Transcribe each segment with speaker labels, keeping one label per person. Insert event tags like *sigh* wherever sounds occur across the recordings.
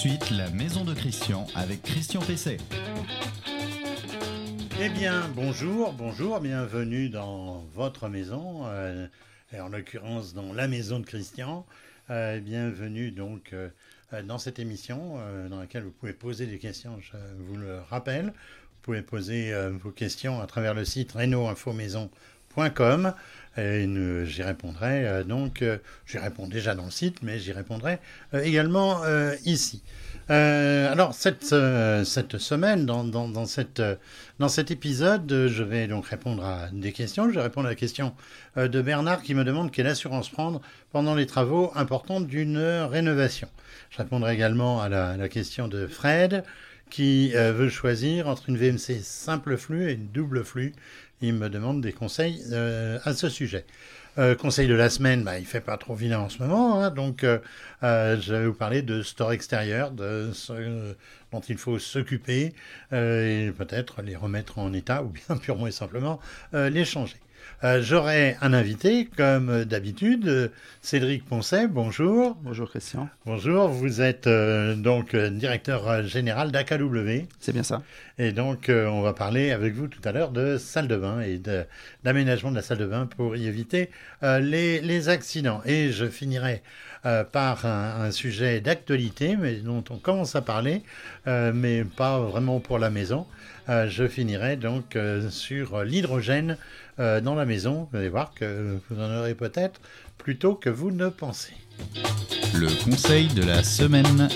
Speaker 1: suite, la maison de Christian avec Christian Pesset.
Speaker 2: Eh bien, bonjour, bonjour, bienvenue dans votre maison, euh, et en l'occurrence dans la maison de Christian. Euh, bienvenue donc euh, dans cette émission dans laquelle vous pouvez poser des questions, je vous le rappelle. Vous pouvez poser vos questions à travers le site reno-info-maison.com j'y répondrai donc, j'y réponds déjà dans le site, mais j'y répondrai également ici. Euh, alors, cette, euh, semaine, dans, cette, dans cet épisode, je vais donc répondre à des questions. Je vais répondre à la question euh, de Bernard qui me demande quelle assurance prendre pendant les travaux importants d'une rénovation. Je répondrai également à la, la question de Fred qui veut choisir entre une VMC simple flux et une double flux. Il me demande des conseils à ce sujet. Euh, conseil de la semaine, bah, il fait pas trop vilain en ce moment, hein, donc euh, euh, je vais vous parler de store extérieur, de ce dont il faut s'occuper et peut-être les remettre en état ou bien *laughs* purement et simplement les changer. Euh, j'aurai un invité, comme d'habitude, Cédric Poncet. Bonjour.
Speaker 3: Bonjour Christian.
Speaker 2: Bonjour, vous êtes euh, donc euh, directeur général d'AKW.
Speaker 3: C'est bien ça.
Speaker 2: Et donc, on va parler avec vous tout à l'heure de salle de bain et d'aménagement de, la salle de bain pour y éviter les, accidents. Et je finirai par un, sujet d'actualité, mais dont on commence à parler, mais pas vraiment pour la maison. je finirai donc sur l'hydrogène euh, dans la maison. Vous allez voir que vous en aurez peut-être plus tôt que vous ne pensez.
Speaker 1: Le conseil de la semaine.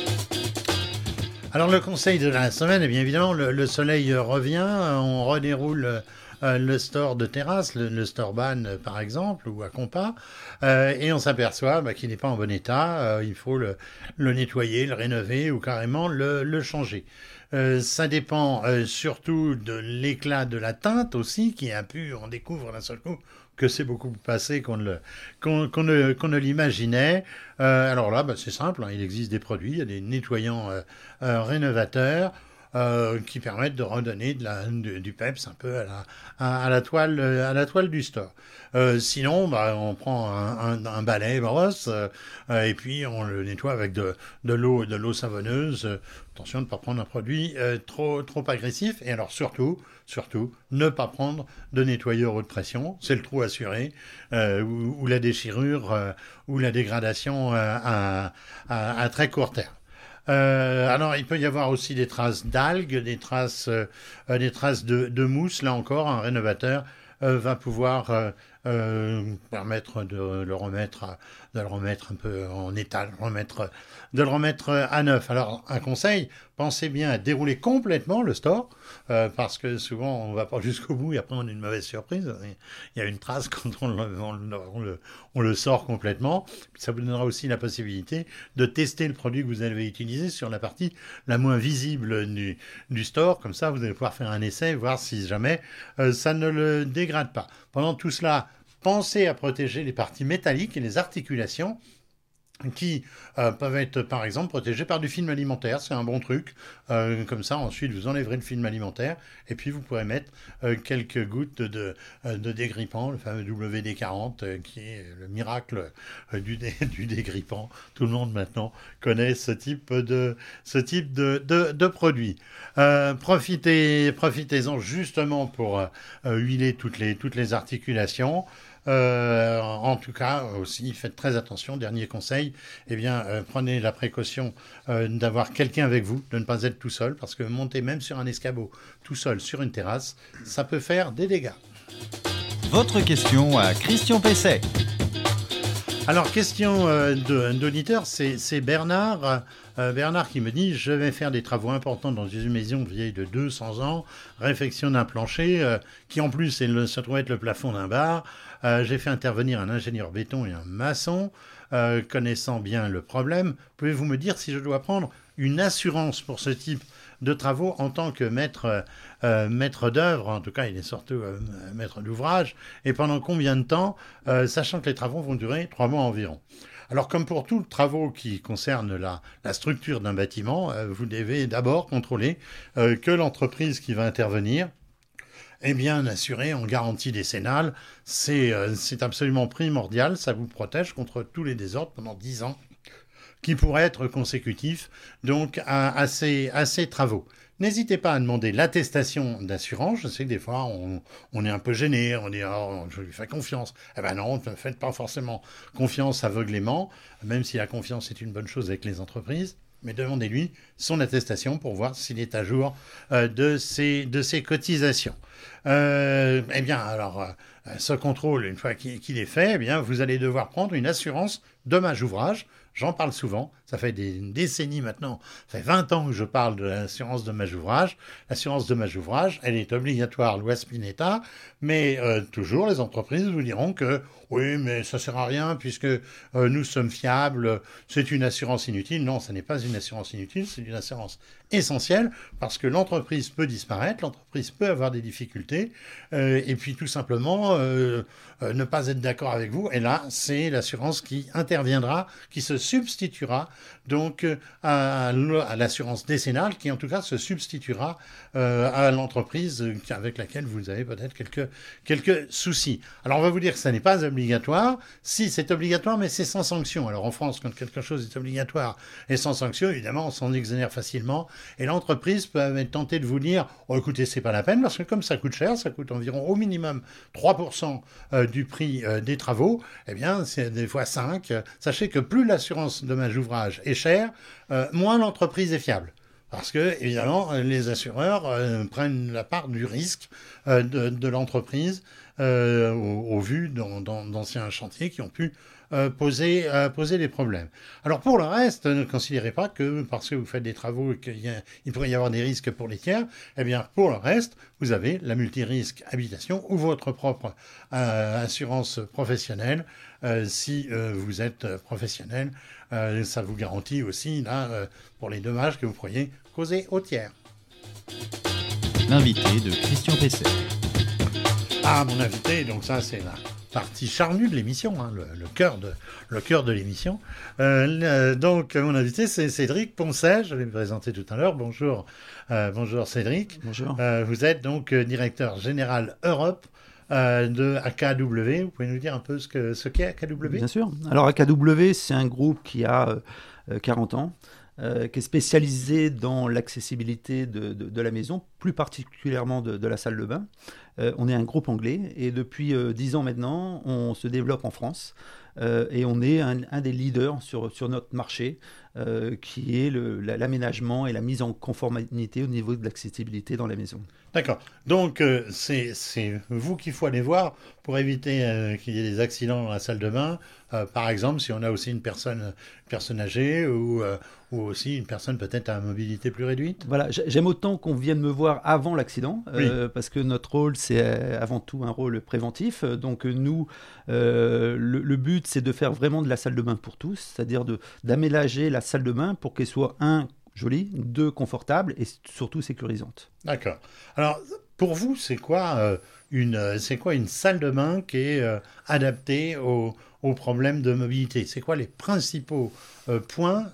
Speaker 2: Alors le conseil de la semaine, eh bien évidemment, le, soleil revient, on redéroule euh, le store de terrasse, le, store ban par exemple, ou à compas, euh, et on s'aperçoit bah, qu'il n'est pas en bon état, il faut le, nettoyer, le rénover ou carrément le changer. Euh, ça dépend euh, surtout de l'éclat de la teinte aussi, qui est peu, on découvre d'un seul coup que c'est beaucoup plus passé qu'on ne, ne, l'imaginait. Euh, alors là, bah, c'est simple, hein, il existe des produits, il y a des nettoyants rénovateurs. Qui permettent de redonner du peps un peu à la, la, toile, du store. sinon, bah, on prend un, un, balai brosse et puis on le nettoie avec de, l'eau savonneuse Attention de ne pas prendre un produit euh, trop, agressif. Et alors surtout, surtout, ne pas prendre de nettoyeur haute pression. C'est le trou assuré. Euh, ou, la déchirure euh, ou la dégradation à, très court terme. Alors, il peut y avoir aussi des traces d'algues, des traces, des traces de, de, mousse. Là encore, un rénovateur va pouvoir permettre de le remettre, de le remettre un peu en état, de le remettre de le remettre à neuf. Alors, un conseil, pensez bien à dérouler complètement le store, euh, parce que souvent, on ne va pas jusqu'au bout et après, on a une mauvaise surprise. Il y a une trace quand on le, sort complètement. Ça vous donnera aussi la possibilité de tester le produit que vous avez utilisé sur la partie la moins visible du, du store. Comme ça, vous allez pouvoir faire un essai, voir si jamais euh, ça ne le dégrade pas. Pendant tout cela, pensez à protéger les parties métalliques et les articulations qui euh, peuvent être par exemple protégés par du film alimentaire, c'est un bon truc. Euh, comme ça, ensuite, vous enlèverez le film alimentaire et puis vous pourrez mettre euh, quelques gouttes de, dégrippant, le fameux WD-40 qui est le miracle du, *laughs* du dégrippant. Tout le monde maintenant connaît ce type de, ce type de, de, produit. profitez, profitez-en justement pour huiler toutes les, toutes les articulations. Euh, en tout cas, aussi, faites très attention. Dernier conseil, eh bien, euh, prenez la précaution euh, d'avoir quelqu'un avec vous, de ne pas être tout seul, parce que monter même sur un escabeau tout seul sur une terrasse, ça peut faire des dégâts.
Speaker 1: Votre question à Christian Pesset.
Speaker 2: Alors, question d'auditeur, c'est Bernard. Bernard qui me dit Je vais faire des travaux importants dans une maison vieille de 200 ans, réfection d'un plancher, qui en plus se trouve être le plafond d'un bar. Euh, j'ai fait intervenir un ingénieur béton et un maçon, euh, connaissant bien le problème. Pouvez-vous me dire si je dois prendre une assurance pour ce type de travaux en tant que maître, euh, d'œuvre, en tout cas il est surtout maître d'ouvrage, et pendant combien de temps, sachant que les travaux vont durer trois mois environ? Alors comme pour tous les travaux qui concernent la, la structure d'un bâtiment, vous devez d'abord contrôler que l'entreprise qui va intervenir est bien assurée en garantie décennale euh, c'est absolument primordial, ça vous protège contre tous les désordres pendant 10 ans. qui pourrait être consécutif donc à, ces, travaux. N'hésitez pas à demander l'attestation d'assurance. Je sais que des fois, on, est un peu gêné, on dit oh, je lui fais confiance. Eh ben non, ne faites pas forcément confiance aveuglément, même si la confiance est une bonne chose avec les entreprises. Mais demandez-lui son attestation pour voir s'il est à jour euh, de, ses, de ses cotisations. Euh, eh bien, alors, euh, ce contrôle, une fois qu'il est fait, eh bien, vous allez devoir prendre une assurance dommage ouvrage J'en parle souvent, ça fait des décennies maintenant, ça fait 20 ans que je parle de l'assurance dommage ouvrage. L'assurance dommage ouvrage, elle est obligatoire loi Spinetta, mais toujours les entreprises vous diront que oui, mais ça sert à rien puisque euh, nous sommes fiables, c'est une assurance inutile. Non, ce n'est pas une assurance inutile, c'est une assurance essentielle parce que l'entreprise peut disparaître, l'entreprise peut avoir des difficultés euh, et puis tout simplement ne pas être d'accord avec vous. Et là, c'est l'assurance qui interviendra, qui se substituera donc euh, à, l'assurance décennale, qui en tout cas se substituera euh, à l'entreprise avec laquelle vous avez peut-être quelques, soucis. Alors on va vous dire que ça n'est pas obligatoire. Si c'est obligatoire, mais c'est sans sanction. Alors en France, quand quelque chose est obligatoire et sans sanction, évidemment, on s'en exonère facilement. Et l'entreprise peut être tentée de vous dire, oh, écoutez, c'est pas la peine, parce que comme ça coûte cher, ça coûte environ au minimum 3% euh, du prix des travaux, eh bien, c'est des fois 5. Sachez que plus l'assurance dommage ouvrage est chère, euh, moins l'entreprise est fiable. Parce que, évidemment, les assureurs euh, prennent la part du risque euh, de, l'entreprise au, vu d'anciens chantiers qui ont pu poser, poser des problèmes. Alors pour le reste, ne considérez pas que parce que vous faites des travaux qu'il pourrait y avoir des risques pour les tiers. Eh bien, pour le reste, vous avez la multirisque habitation ou votre propre assurance professionnelle si vous êtes professionnel euh, ça vous garantit aussi, là, euh, pour les dommages que vous pourriez causer aux tiers.
Speaker 1: L'invité de Christian Pesset.
Speaker 2: Ah, mon invité, donc ça, c'est la partie charnue de l'émission, hein, le, cœur de, le cœur de l'émission. Euh, donc, mon invité, c'est Cédric Poncet, je vais me présenter tout à l'heure. Bonjour, bonjour Cédric.
Speaker 3: Bonjour.
Speaker 2: vous êtes donc directeur général Europe euh, de AKW. Vous pouvez nous dire un peu ce qu'est ce AKW
Speaker 3: Bien sûr. Alors AKW, c'est un groupe qui a 40 euh, ans. Euh, qui est spécialisé dans l'accessibilité de, la maison, plus particulièrement de, la salle de bain. on est un groupe anglais et depuis 10 ans maintenant, on se développe en France et on est un, des leaders sur notre marché qui est l'aménagement et la mise en conformité au niveau de l'accessibilité dans la maison.
Speaker 2: D'accord. Donc, euh, c'est vous qu'il faut aller voir pour éviter euh, qu'il y ait des accidents dans la salle de bain. Euh, par exemple, si on a aussi une personne, personne âgée ou, ou aussi une personne peut-être à mobilité plus réduite.
Speaker 3: Voilà, j'aime autant qu'on vienne me voir avant l'accident, parce que notre rôle, c'est avant tout un rôle préventif. Donc, nous, le, le, but, c'est de faire vraiment de la salle de bain pour tous, c'est-à-dire d'aménager la salle de bain pour qu'elle soit un jolie, deux confortables et surtout sécurisantes.
Speaker 2: D'accord. Alors, pour vous, c'est quoi, euh, une, euh, quoi une salle de bain qui est euh, adaptée aux, problèmes de mobilité? C'est quoi les principaux points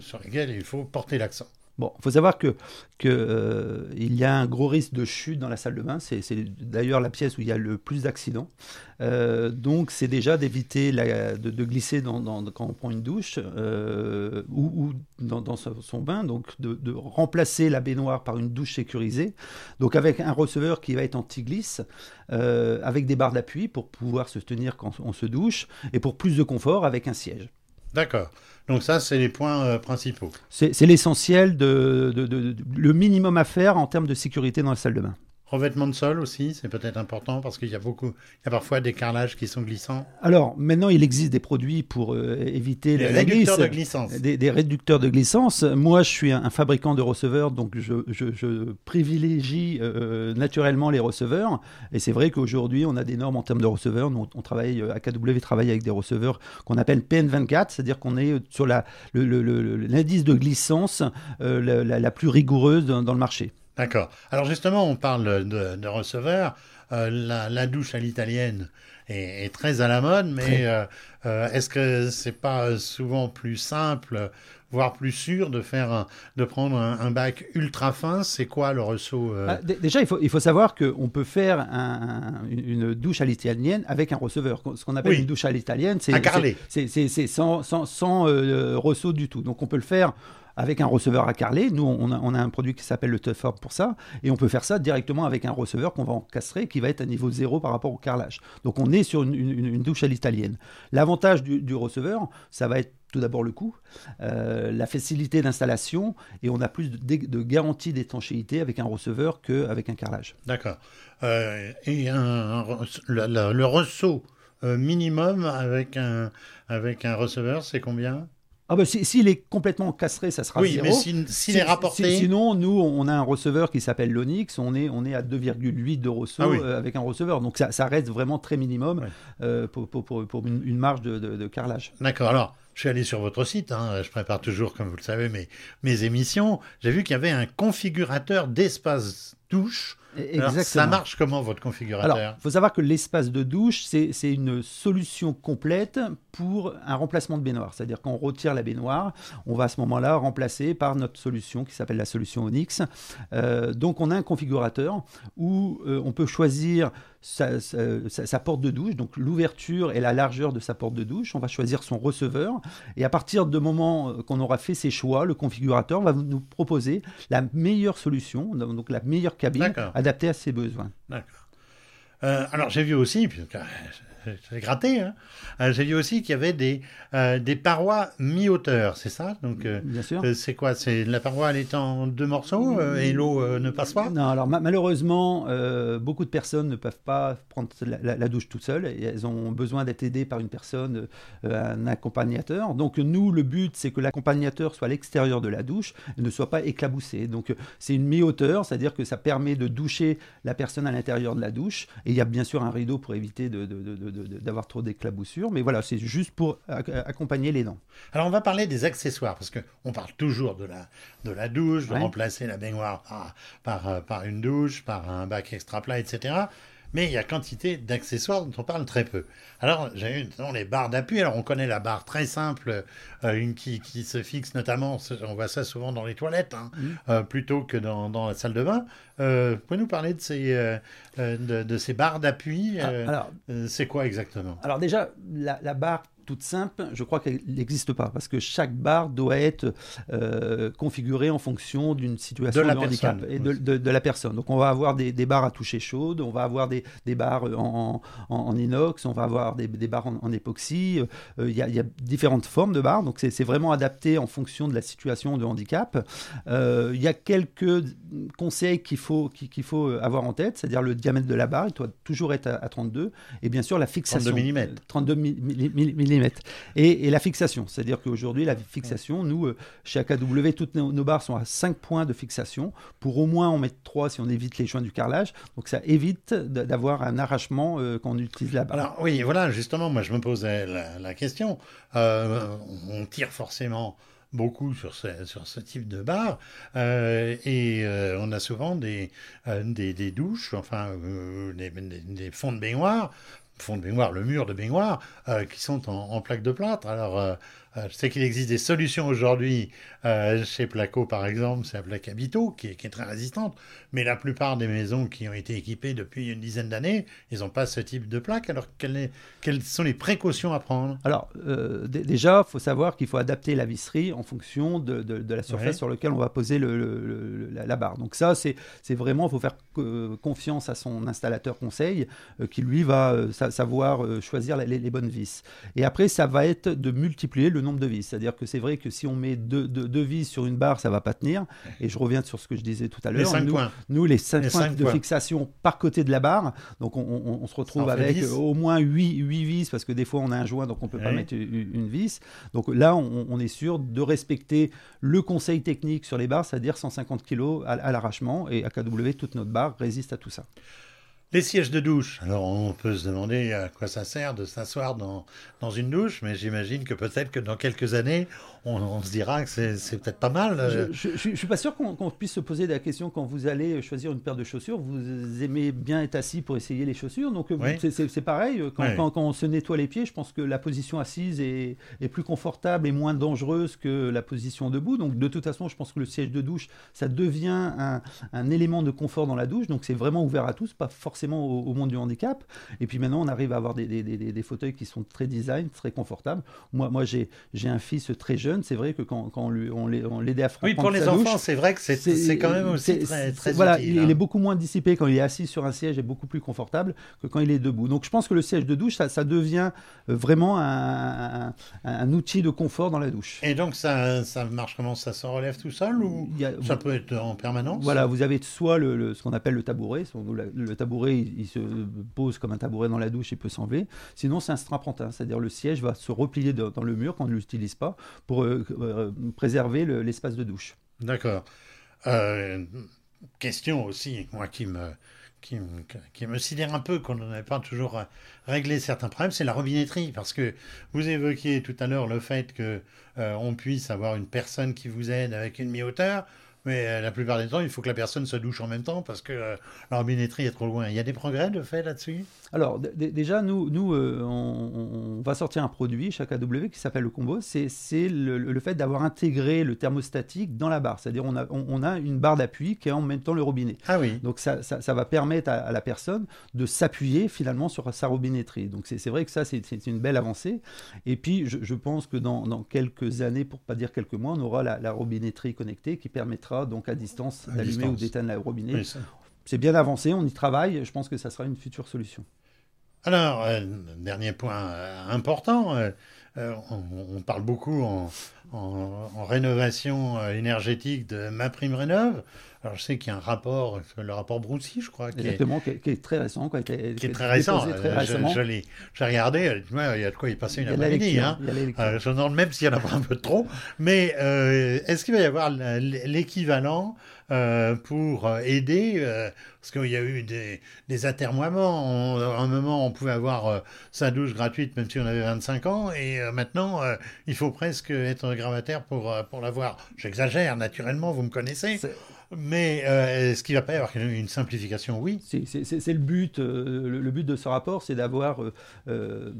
Speaker 2: sur lesquels il faut porter l'accent?
Speaker 3: Bon, il faut savoir que, que euh, il y a un gros risque de chute dans la salle de bain. C'est d'ailleurs la pièce où il y a le plus d'accidents. Euh, donc, c'est déjà d'éviter de, glisser quand on prend une douche euh, ou, dans, son bain. Donc, de, remplacer la baignoire par une douche sécurisée. Donc, avec un receveur qui va être anti-glisse, avec des barres d'appui pour pouvoir se tenir quand on se douche et pour plus de confort avec un siège.
Speaker 2: D'accord. Donc ça, c'est les points euh, principaux.
Speaker 3: C'est l'essentiel, de, le minimum à faire en termes de sécurité dans la salle de bain.
Speaker 2: Revêtement de sol aussi, c'est peut-être important parce qu'il y a beaucoup, il y a parfois des carrelages qui sont glissants.
Speaker 3: Alors maintenant, il existe des produits pour euh, éviter
Speaker 2: les réducteurs de glissance.
Speaker 3: Des, réducteurs de glissance. Moi, je suis un, fabricant de receveurs, donc je, privilégie euh, naturellement les receveurs. Et c'est vrai qu'aujourd'hui, on a des normes en termes de receveurs. Nous, on travaille, AKW travaille avec des receveurs qu'on appelle PN24, c'est-à-dire qu'on est sur l'indice le, de glissance euh, la, plus rigoureuse dans le marché.
Speaker 2: D'accord. Alors justement, on parle de, receveurs. Euh, la, douche à l'italienne est, très à la mode, mais est-ce que c'est pas souvent plus simple voire plus sûr de faire de prendre un, bac ultra fin? C'est quoi le ressaut
Speaker 3: ah, Déjà, il faut, il faut savoir qu'on peut faire une douche à l'italienne avec un receveur. Ce qu'on appelle une douche à l'italienne, c'est sans, sans, sans ressaut du tout. Donc on peut le faire avec un receveur à carler. Nous, on a, un produit qui s'appelle le Tough pour ça, et on peut faire ça directement avec un receveur qu'on va encastrer, qui va être à niveau zéro par rapport au carrelage. Donc on est sur une, douche à l'italienne. L'avantage du, receveur, ça va être tout d'abord le coût, euh, la facilité d'installation, et on a plus de, garantie d'étanchéité avec un receveur qu'avec un carrelage.
Speaker 2: D'accord. Euh, et le, le, ressaut euh, minimum avec un, avec un receveur, c'est combien?
Speaker 3: Ah bah s'il est complètement castré, ça sera
Speaker 2: oui, mais s'il est rapporté...
Speaker 3: sinon, nous, on a un receveur qui s'appelle l'Onyx, on est, on est à 2,8 de ah euh, avec un receveur. Donc ça, ça, reste vraiment très minimum euh, pour, pour, pour, une, marge de, de, carrelage.
Speaker 2: D'accord, alors... Je suis allé sur votre site, hein, je prépare toujours, comme vous le savez, mes, mes émissions. J'ai vu qu'il y avait un configurateur d'espace douche Exactement. ça marche comment votre configurateur?
Speaker 3: Alors, il faut savoir que l'espace de douche, c'est une solution complète pour un remplacement de baignoire. C'est-à-dire qu'on retire la baignoire, on va à ce moment-là remplacer par notre solution qui s'appelle la solution Onyx. Euh, donc, on a un configurateur où euh, on peut choisir sa, sa, porte de douche, donc l'ouverture et la largeur de sa porte de douche. On va choisir son receveur. Et à partir du moment euh, qu'on aura fait ses choix, le configurateur va nous proposer la meilleure solution, donc la meilleure cabine adaptée à ses besoins.
Speaker 2: D'accord. Euh, alors j'ai vu aussi, j'ai gratté. Hein. Euh, j'ai vu aussi qu'il y avait des, euh, des parois mi-hauteur, c'est ça? Donc,
Speaker 3: euh, Bien sûr.
Speaker 2: c'est quoi? C'est la paroi, elle est en deux morceaux et l'eau ne passe pas?
Speaker 3: Non, alors malheureusement, beaucoup de personnes ne peuvent pas prendre la, douche toute seule et elles ont besoin d'être aidées par une personne, un accompagnateur. Donc, nous, le but, c'est que l'accompagnateur soit à l'extérieur de la douche ne soit pas éclaboussé. Donc, c'est une mi-hauteur, c'est-à-dire que ça permet de doucher la personne à l'intérieur de la douche. Et il y a bien sûr un rideau pour éviter d'avoir trop d'éclaboussures. Mais voilà, c'est juste pour accompagner les dents.
Speaker 2: Alors on va parler des accessoires, parce qu'on parle toujours de la, de la douche, de remplacer la baignoire par, par, euh, par, une douche, par un bac extra plat, etc mais il y a quantité d'accessoires dont on parle très peu. Alors, j'ai eu les barres d'appui. Alors, on connaît la barre très simple, euh, une qui, qui, se fixe notamment, on voit ça souvent dans les toilettes, hein, euh, plutôt que dans, dans, la salle de bain. Euh, pouvez nous parler de ces, euh, de, de, ces barres d'appui ah, C'est quoi exactement?
Speaker 3: Alors, déjà, la, la barre toute simple, je crois qu'elle n'existe pas, parce que chaque barre doit être euh, configurée en fonction d'une situation de, handicap et de, la personne. Donc on va avoir des, barres à toucher chaude, on va avoir des, barres en, inox, on va avoir des, barres en, époxy. Euh, il y, a différentes formes de barres, donc c'est vraiment adapté en fonction de la situation de handicap. Euh, il y a quelques conseils qu'il faut, qu'il faut avoir en tête, c'est-à-dire le diamètre de la barre, il doit toujours être à, 32, et bien sûr la fixation.
Speaker 2: 32 mm.
Speaker 3: 32 mm et, la fixation, c'est-à-dire qu'aujourd'hui, la fixation, nous, euh, chez AKW, toutes nos, barres sont à 5 points de fixation. Pour au moins en mettre 3 si on évite les joints du carrelage. Donc ça évite d'avoir un arrachement euh, quand on utilise la barre.
Speaker 2: Alors oui, voilà, justement, moi je me posais la, question. Euh, on tire forcément beaucoup sur ce, sur ce type de barre. et on a souvent des, des, douches, enfin des, des, fonds de baignoire fond de baignoire, le mur de baignoire, euh, qui sont en, plaque de plâtre. Alors, euh, je sais qu'il existe des solutions aujourd'hui euh, chez Placo, par exemple, c'est la plaque Habito qui est, très résistante, mais la plupart des maisons qui ont été équipées depuis une dizaine d'années, ils n'ont pas ce type de plaque. Alors, quelles, sont les précautions à prendre?
Speaker 3: Alors, euh, déjà, il faut savoir qu'il faut adapter la visserie en fonction de, la surface sur laquelle on va poser la, barre. Donc ça, c'est vraiment, il faut faire confiance à son installateur conseil qui, lui, va savoir choisir les, les bonnes vis. Et après, ça va être de multiplier le nombre de vis. C'est-à-dire que c'est vrai que si on met deux, deux, vis sur une barre, ça va pas tenir. Et je reviens sur ce que je disais tout à l'heure. Nous, nous, les cinq points de fixation par côté de la barre. Donc on, se retrouve avec au moins 8, 8 vis parce que des fois on a un joint donc on peut pas mettre une, vis. Donc là, on, est sûr de respecter le conseil technique sur les barres, c'est-à-dire 150 kg à, l'arrachement. Et AKW, toute notre barre résiste à tout ça.
Speaker 2: Les sièges de douche. Alors on peut se demander à quoi ça sert de s'asseoir dans, dans une douche, mais j'imagine que peut-être que dans quelques années, on, se dira que c'est peut-être pas mal.
Speaker 3: Je ne suis pas sûr qu'on puisse se poser la question quand vous allez choisir une paire de chaussures. Vous aimez bien être assis pour essayer les chaussures. Donc euh, c'est pareil. Quand, quand, on se nettoie les pieds, je pense que la position assise est, est, plus confortable et moins dangereuse que la position debout. Donc de toute façon, je pense que le siège de douche, ça devient un, un élément de confort dans la douche. Donc c'est vraiment ouvert à tous, pas forcément au, monde du handicap. Et puis maintenant, on arrive à avoir des, des, des, des fauteuils qui sont très design, très confortables. Moi, moi j'ai un fils très jeune c'est vrai que quand, quand on, lui, on l'aidait à
Speaker 2: prendre Oui, pour les enfants, c'est vrai que c'est quand même aussi très, très
Speaker 3: Voilà,
Speaker 2: il,
Speaker 3: est hein. beaucoup moins dissipé quand il est assis sur un siège et beaucoup plus confortable que quand il est debout. Donc je pense que le siège de douche, ça, ça devient euh, vraiment un, un, outil de confort dans la douche.
Speaker 2: Et donc ça, ça marche comment? Ça se relève tout seul ou ça peut être en permanence?
Speaker 3: Voilà, vous avez soit le, ce qu'on appelle le tabouret. Le, tabouret, il, se pose comme un tabouret dans la douche, il peut s'enlever. Sinon, c'est un strapontin, c'est-à-dire le siège va se replier dans le mur quand on ne l'utilise pas pour euh, euh, préserver l'espace de douche.
Speaker 2: D'accord. Euh, question aussi, moi qui me, qui, me sidère un peu qu'on n'ait pas toujours réglé certains problèmes, c'est la robinetterie. Parce que vous évoquiez tout à l'heure le fait que on puisse avoir une personne qui vous aide avec une mi-hauteur. Mais euh, la plupart des temps, il faut que la personne se douche en même temps parce que euh, la robinetterie est trop loin. Il y a des progrès de fait là-dessus?
Speaker 3: Alors, déjà, nous, nous euh, on, va sortir un produit chaque AW qui s'appelle le combo. C'est le, le, fait d'avoir intégré le thermostatique dans la barre. C'est-à-dire, on a, on, a une barre d'appui qui est en même temps le robinet.
Speaker 2: Ah oui.
Speaker 3: Donc, ça, ça, va permettre à, la personne de s'appuyer finalement sur sa robinetterie. Donc, c'est vrai que ça, c'est une belle avancée. Et puis, je, je pense que dans, dans, quelques années, pour pas dire quelques mois, on aura la, la robinetterie connectée qui permettra donc à distance d'allumer ou d'éteindre la robinet. c'est bien avancé, on y travaille. Je pense que ça sera une future solution.
Speaker 2: Alors, euh, dernier point euh, important, euh, on, parle beaucoup en, en, rénovation énergétique de ma prime rénove. Alors je sais qu'il y a un rapport, le rapport Broussy, je crois.
Speaker 3: Qui Exactement, est, qui, est, très récent. Quoi,
Speaker 2: qui, est, très récent. Très je, j'ai regardé, il y a de quoi y passer une après-midi. Hein. je me demande même s'il y en a pas un peu trop. Mais est-ce qu'il va y avoir l'équivalent euh, pour euh, aider, euh, parce qu'il y a eu des, des atermoiements. à un moment, on pouvait avoir sa douche gratuite même si on avait 25 ans, et maintenant, il faut presque être gravataire pour, pour l'avoir. J'exagère, naturellement, vous me connaissez. Mais euh, est-ce qu'il va pas y avoir une simplification? Oui.
Speaker 3: C'est le but. Euh, le, but de ce rapport, c'est d'avoir euh,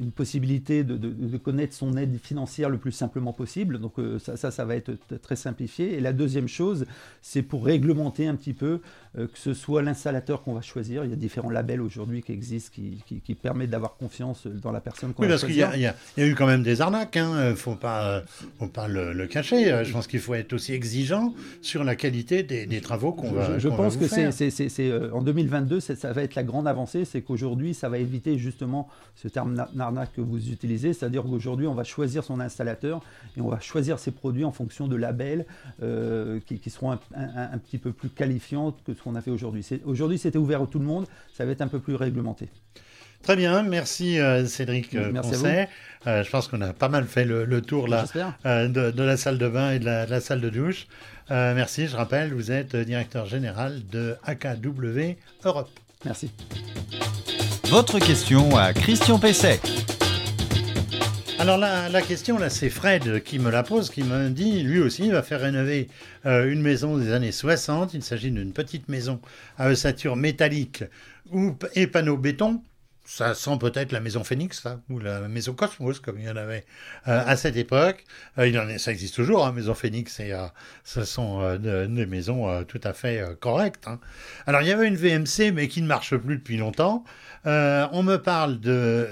Speaker 3: une possibilité de, connaître son aide financière le plus simplement possible. Donc ça, ça, va être très simplifié. Et la deuxième chose, c'est pour réglementer un petit peu que ce soit l'installateur qu'on va choisir. Il y a différents labels aujourd'hui qui existent qui, qui, permettent d'avoir confiance dans la personne qu'on
Speaker 2: oui,
Speaker 3: va
Speaker 2: parce qu'il y, y, a eu quand même des arnaques. Il hein. ne faut pas, faut pas le, le cacher. Je pense qu'il faut être aussi exigeant sur la qualité des, travaux qu'on va
Speaker 3: Je, pense que
Speaker 2: c'est
Speaker 3: euh, en 2022, ça va être la grande avancée, c'est qu'aujourd'hui, ça va éviter justement ce terme narnac que vous utilisez, c'est-à-dire qu'aujourd'hui, on va choisir son installateur et on va choisir ses produits en fonction de labels euh, qui, seront un, petit peu plus qualifiants que ce qu'on a fait aujourd'hui. Aujourd'hui, c'était ouvert à tout le monde, ça va être un peu plus réglementé.
Speaker 2: Très bien, merci euh, Cédric merci je pense qu'on a pas mal fait le, tour là, de, la salle de bain et de la salle de douche. Euh, merci, je rappelle, vous êtes directeur général de AKW Europe.
Speaker 3: Merci.
Speaker 1: Votre question à Christian Pesset.
Speaker 2: Alors la, question là, c'est Fred qui me la pose, qui me dit, lui aussi, il va faire rénover euh, une maison des années 60. Il s'agit d'une petite maison à ossature métallique ou, et panneaux béton ça sent peut-être la maison Phoenix, ou la maison Cosmos, comme il y en avait euh, à cette époque. Euh, il en ça existe toujours, hein, maison Phoenix, et ce sont des maisons tout à fait correctes. Hein. Alors, il y avait une VMC, mais qui ne marche plus depuis longtemps. on me parle de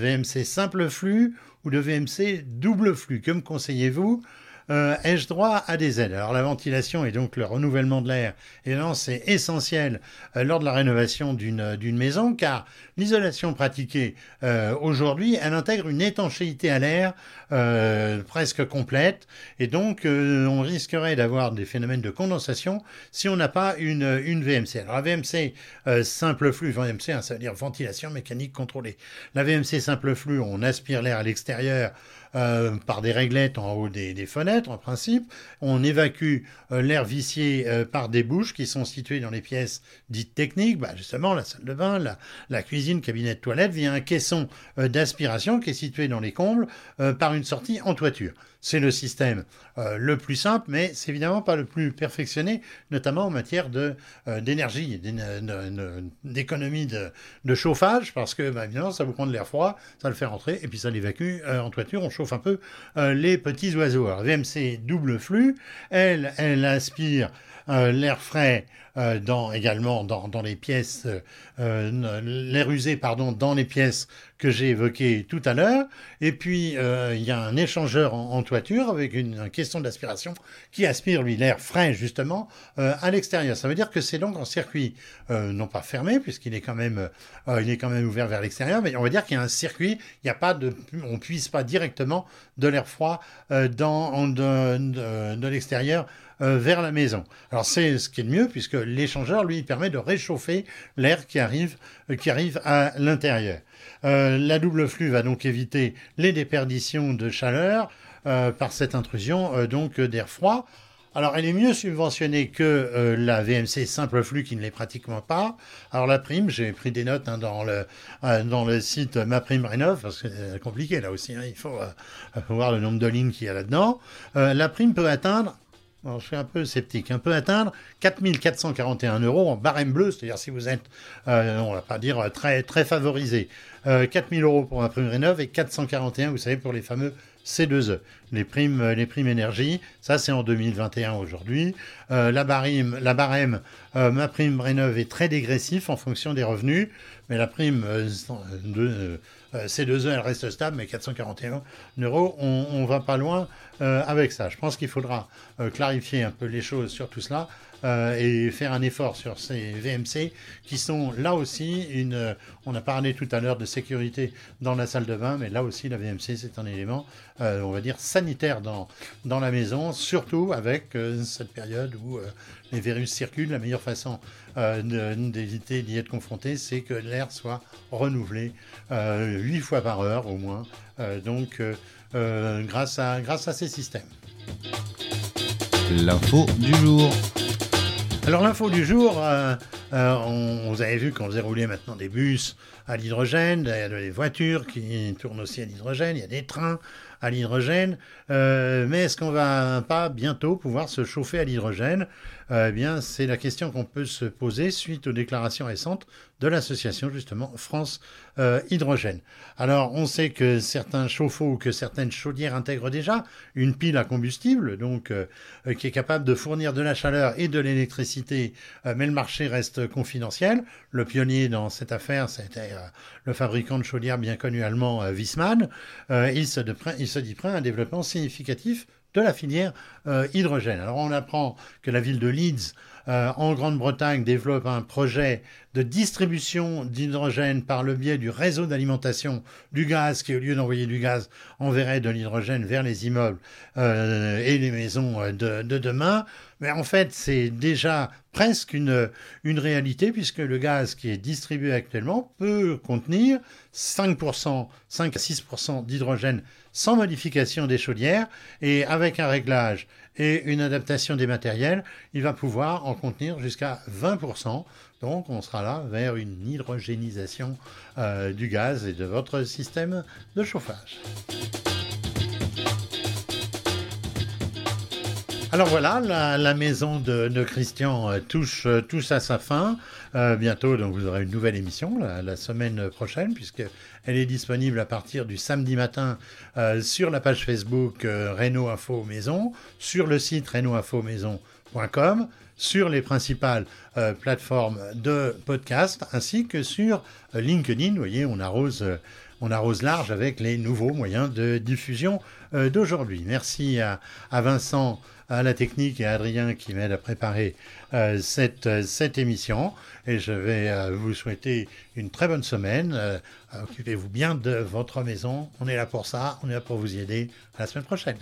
Speaker 2: VMC simple flux ou de VMC double flux. Que me conseillez-vous? Euh, ai-je droit à des aides? Alors la ventilation et donc le renouvellement de l'air, c'est essentiel euh, lors de la rénovation d'une maison, car l'isolation pratiquée euh, aujourd'hui, elle intègre une étanchéité à l'air presque complète, et donc on risquerait d'avoir des phénomènes de condensation si on n'a pas une, une VMC. Alors la VMC simple flux, VMC, hein, ça veut dire ventilation mécanique contrôlée. La VMC simple flux, on aspire l'air à l'extérieur euh, par des réglettes en haut des, fenêtres, en principe. On évacue euh, l'air vicié euh, par des bouches qui sont situées dans les pièces dites techniques, bah, justement la salle de bain, la, la, cuisine, cabinet de toilette, via un caisson d'aspiration qui est situé dans les combles par une sortie en toiture. C'est le système euh, le plus simple, mais c'est évidemment pas le plus perfectionné, notamment en matière euh, d'énergie, d'économie de, chauffage, parce que bah, ça vous prend de l'air froid, ça le fait rentrer, et puis ça l'évacue euh, en toiture, on chauffe un peu les petits oiseaux. Alors, VMC double flux, elle, elle aspire l'air frais euh, dans, également dans, les pièces, euh, l'air usé, pardon, dans les pièces que j'ai évoquées tout à l'heure. Et puis, euh, il y a un échangeur en, toiture avec une, question d'aspiration qui aspire, lui, l'air frais, justement, à l'extérieur. Ça veut dire que c'est donc un circuit, non pas fermé, puisqu'il est quand même, est quand même ouvert vers l'extérieur, mais on va dire qu'il y a un circuit, il n'y a pas de, on puisse pas directement de l'air froid dans, de l'extérieur vers la maison. Alors c'est ce qui est le mieux puisque l'échangeur, lui, permet de réchauffer l'air qui arrive, euh, qui arrive à l'intérieur. Euh, la double flux va donc éviter les déperditions de chaleur euh, par cette intrusion donc d'air froid. Alors, elle est mieux subventionnée que la VMC simple flux qui ne l'est pratiquement pas. Alors, la prime, j'ai pris des notes hein, dans, le, dans le site Ma Prime Rénov, parce que c'est compliqué là aussi, hein, il faut voir le nombre de lignes qu'il y a là-dedans. la prime peut atteindre je suis un peu sceptique, un peu atteindre 4441 euros en barème bleu, c'est-à-dire si vous êtes, euh, on va pas dire très, très favorisé. Euh, 4000 euros pour un prime rénov et 441, vous savez, pour les fameux C2E, les primes, euh, les primes énergie. Ça, c'est en 2021 aujourd'hui. Euh, la, barème, la barème ma prime rénov est très dégressif en fonction des revenus, mais la prime de euh, ces deux heures, elle reste stable, mais 441 euros, on ne va pas loin euh, avec ça. Je pense qu'il faudra euh, clarifier un peu les choses sur tout cela et faire un effort sur ces VMC qui sont là aussi une. on a parlé tout à l'heure de sécurité dans la salle de bain, mais là aussi la VMC c'est un élément, on va dire sanitaire dans dans la maison, surtout avec cette période où les virus circulent. La meilleure façon d'éviter d'y être confronté, c'est que l'air soit renouvelé 8 fois par heure au moins, euh, donc euh, euh, grâce, à, grâce à ces systèmes.
Speaker 1: L'info du jour.
Speaker 2: Alors l'info du jour, on, vous avez vu qu'on faisait rouler maintenant des bus à l'hydrogène, a des voitures qui tournent aussi à l'hydrogène, il y a des trains à l'hydrogène, mais est-ce qu'on va pas bientôt pouvoir se chauffer à l'hydrogène? Eh bien, c'est la question qu'on peut se poser suite aux déclarations récentes de l'association justement France euh, Hydrogène. Alors, on sait que certains chauffe-eau ou que certaines chaudières intègrent déjà une pile à combustible, donc euh, euh, qui est capable de fournir de la chaleur et de l'électricité, mais le marché reste confidentiel. Le pionnier dans cette affaire, c'était le fabricant de chaudières bien connu allemand Wiesmann. il, se il se dit prêt à un développement significatif de la filière euh, hydrogène. Alors on apprend que la ville de Leeds euh, en Grande-Bretagne développe un projet de distribution d'hydrogène par le biais du réseau d'alimentation du gaz qui au lieu d'envoyer du gaz enverrait de l'hydrogène vers les immeubles euh, et les maisons de, de demain. Mais en fait c'est déjà presque une, une réalité puisque le gaz qui est distribué actuellement peut contenir 5%, 5 à 6% d'hydrogène sans modification des chaudières et avec un réglage et une adaptation des matériels, il va pouvoir en contenir jusqu'à 20%. Donc on sera là vers une hydrogénisation euh, du gaz et de votre système de chauffage. Alors voilà, la, maison de, Christian euh, touche, euh, touche à sa fin. Euh, bientôt, donc vous aurez une nouvelle émission la, semaine prochaine, puisque elle est disponible à partir du samedi matin sur la page Facebook Renault Info Maison, sur le site renaultinfomaison.com, sur les principales plateformes de podcast, ainsi que sur LinkedIn. Vous voyez, on arrose on arrose large avec les nouveaux moyens de diffusion d'aujourd'hui. Merci à Vincent à la technique et à Adrien qui m'aide à préparer euh, cette, euh, cette émission. Et je vais euh, vous souhaiter une très bonne semaine. Occupez-vous bien de votre maison. On est là pour ça. On est là pour vous y aider. À la semaine prochaine.